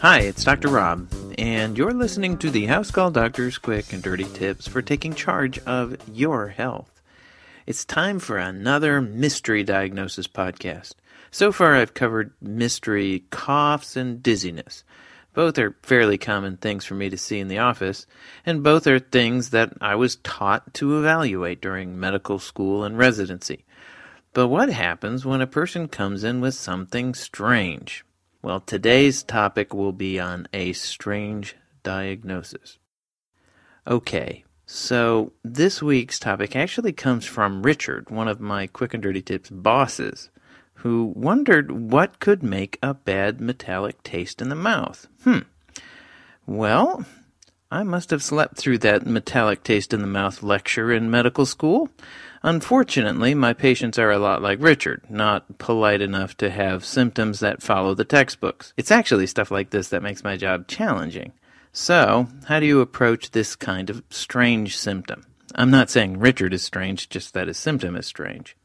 Hi, it's Dr. Rob, and you're listening to the House Call Doctor's quick and dirty tips for taking charge of your health. It's time for another mystery diagnosis podcast. So far, I've covered mystery coughs and dizziness. Both are fairly common things for me to see in the office, and both are things that I was taught to evaluate during medical school and residency. But what happens when a person comes in with something strange? Well, today's topic will be on a strange diagnosis. Okay, so this week's topic actually comes from Richard, one of my Quick and Dirty Tips bosses, who wondered what could make a bad metallic taste in the mouth. Hmm. Well, I must have slept through that metallic taste in the mouth lecture in medical school. Unfortunately, my patients are a lot like Richard, not polite enough to have symptoms that follow the textbooks. It's actually stuff like this that makes my job challenging. So, how do you approach this kind of strange symptom? I'm not saying Richard is strange, just that his symptom is strange.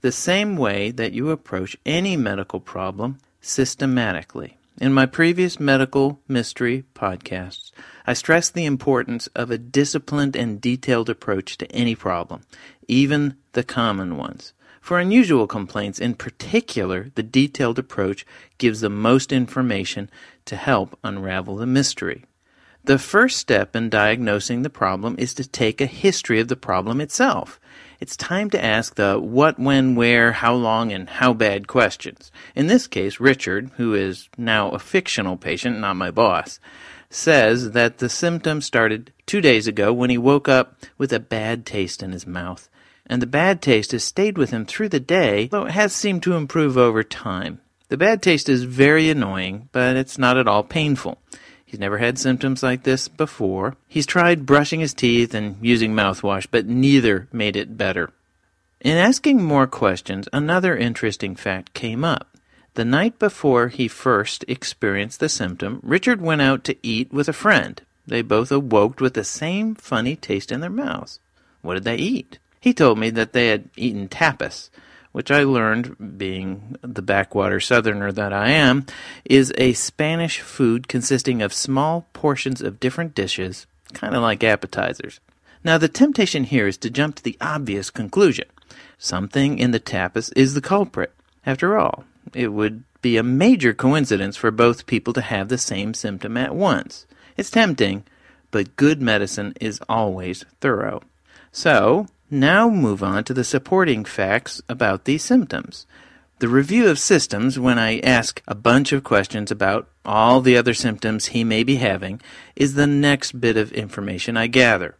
The same way that you approach any medical problem systematically. In my previous medical mystery podcasts, I stress the importance of a disciplined and detailed approach to any problem, even the common ones. For unusual complaints in particular, the detailed approach gives the most information to help unravel the mystery. The first step in diagnosing the problem is to take a history of the problem itself. It's time to ask the what, when, where, how long, and how bad questions. In this case, Richard, who is now a fictional patient, not my boss, says that the symptoms started two days ago when he woke up with a bad taste in his mouth. And the bad taste has stayed with him through the day, though it has seemed to improve over time. The bad taste is very annoying, but it's not at all painful. He's never had symptoms like this before. He's tried brushing his teeth and using mouthwash, but neither made it better. In asking more questions, another interesting fact came up. The night before he first experienced the symptom, Richard went out to eat with a friend. They both awoke with the same funny taste in their mouths. What did they eat? He told me that they had eaten tapas, which I learned, being the backwater southerner that I am, is a Spanish food consisting of small portions of different dishes, kind of like appetizers. Now, the temptation here is to jump to the obvious conclusion. Something in the tapas is the culprit. After all, it would be a major coincidence for both people to have the same symptom at once. It's tempting, but good medicine is always thorough. So, now move on to the supporting facts about these symptoms. The review of systems, when I ask a bunch of questions about all the other symptoms he may be having, is the next bit of information I gather.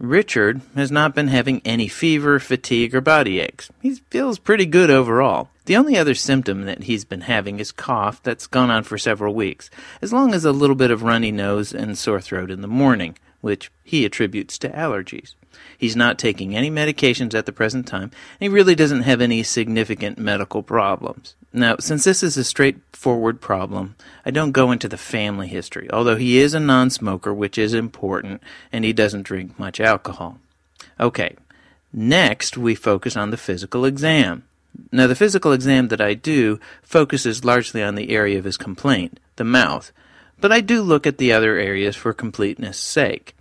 Richard has not been having any fever, fatigue, or body aches. He feels pretty good overall. The only other symptom that he's been having is cough that's gone on for several weeks, as long as a little bit of runny nose and sore throat in the morning, which he attributes to allergies. He's not taking any medications at the present time, and he really doesn't have any significant medical problems. Now, since this is a straightforward problem, I don't go into the family history, although he is a non smoker, which is important, and he doesn't drink much alcohol. Okay, next we focus on the physical exam. Now, the physical exam that I do focuses largely on the area of his complaint, the mouth, but I do look at the other areas for completeness' sake.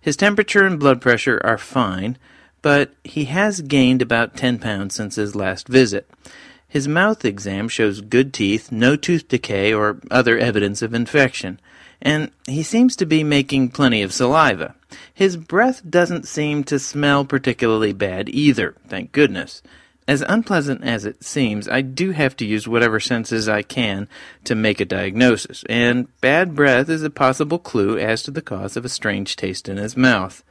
His temperature and blood pressure are fine, but he has gained about 10 pounds since his last visit. His mouth exam shows good teeth, no tooth decay or other evidence of infection, and he seems to be making plenty of saliva. His breath doesn't seem to smell particularly bad either, thank goodness. As unpleasant as it seems, I do have to use whatever senses I can to make a diagnosis, and bad breath is a possible clue as to the cause of a strange taste in his mouth.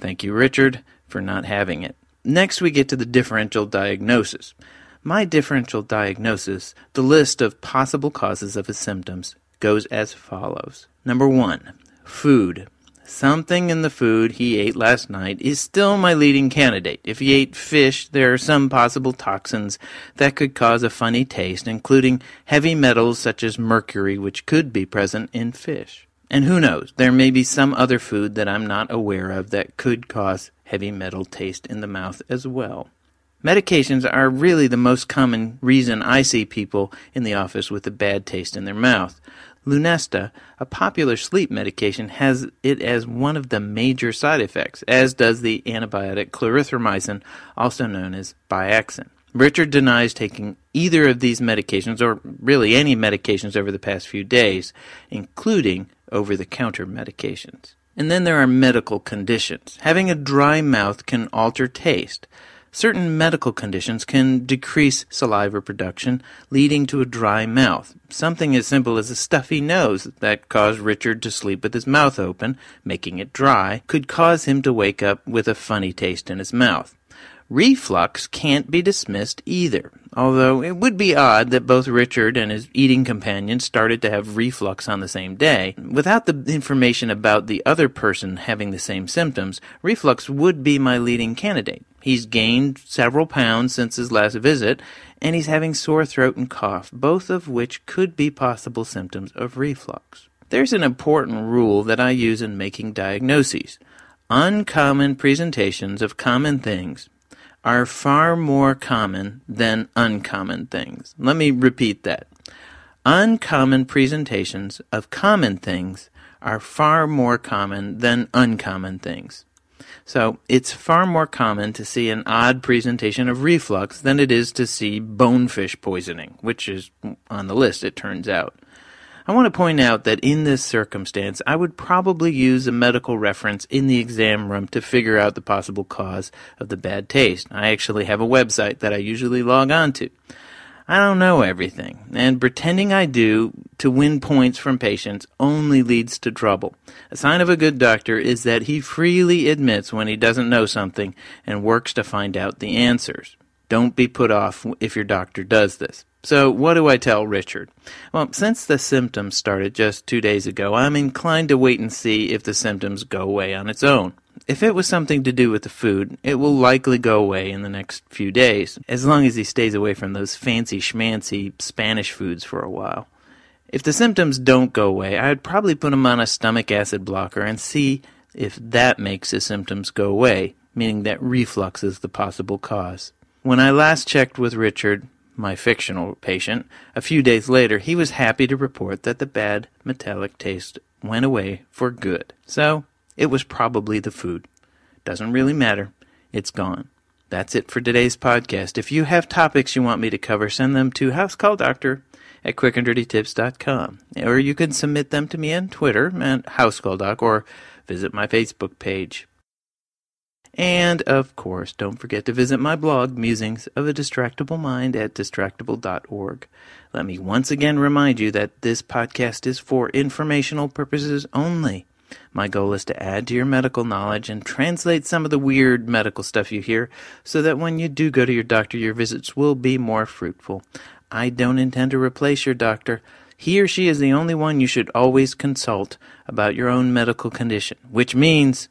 Thank you, Richard, for not having it. Next, we get to the differential diagnosis. My differential diagnosis, the list of possible causes of his symptoms, goes as follows. Number one, food. Something in the food he ate last night is still my leading candidate. If he ate fish, there are some possible toxins that could cause a funny taste, including heavy metals such as mercury, which could be present in fish. And who knows, there may be some other food that I'm not aware of that could cause heavy metal taste in the mouth as well. Medications are really the most common reason I see people in the office with a bad taste in their mouth. Lunesta, a popular sleep medication, has it as one of the major side effects, as does the antibiotic clarithromycin, also known as Biaxin. Richard denies taking either of these medications, or really any medications, over the past few days, including over the counter medications. And then there are medical conditions. Having a dry mouth can alter taste. Certain medical conditions can decrease saliva production, leading to a dry mouth. Something as simple as a stuffy nose that caused Richard to sleep with his mouth open, making it dry, could cause him to wake up with a funny taste in his mouth. Reflux can't be dismissed either, although it would be odd that both Richard and his eating companion started to have reflux on the same day. Without the information about the other person having the same symptoms, reflux would be my leading candidate. He's gained several pounds since his last visit, and he's having sore throat and cough, both of which could be possible symptoms of reflux. There's an important rule that I use in making diagnoses. Uncommon presentations of common things are far more common than uncommon things. Let me repeat that. Uncommon presentations of common things are far more common than uncommon things. So it's far more common to see an odd presentation of reflux than it is to see bonefish poisoning, which is on the list, it turns out. I want to point out that in this circumstance, I would probably use a medical reference in the exam room to figure out the possible cause of the bad taste. I actually have a website that I usually log on to. I don't know everything, and pretending I do to win points from patients only leads to trouble. A sign of a good doctor is that he freely admits when he doesn't know something and works to find out the answers. Don't be put off if your doctor does this. So, what do I tell Richard? Well, since the symptoms started just two days ago, I'm inclined to wait and see if the symptoms go away on its own. If it was something to do with the food, it will likely go away in the next few days, as long as he stays away from those fancy schmancy Spanish foods for a while. If the symptoms don't go away, I'd probably put him on a stomach acid blocker and see if that makes his symptoms go away, meaning that reflux is the possible cause. When I last checked with Richard, my fictional patient, a few days later, he was happy to report that the bad metallic taste went away for good. So, it was probably the food. Doesn't really matter. It's gone. That's it for today's podcast. If you have topics you want me to cover, send them to housecalldoctor at quickanddirtytips.com. Or you can submit them to me on Twitter at housecalldoc or visit my Facebook page. And of course, don't forget to visit my blog, Musings of a Distractible Mind, at distractible.org. Let me once again remind you that this podcast is for informational purposes only. My goal is to add to your medical knowledge and translate some of the weird medical stuff you hear so that when you do go to your doctor, your visits will be more fruitful. I don't intend to replace your doctor. He or she is the only one you should always consult about your own medical condition, which means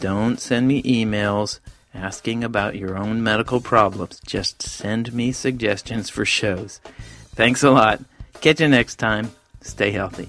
don't send me emails asking about your own medical problems. Just send me suggestions for shows. Thanks a lot. Catch you next time. Stay healthy.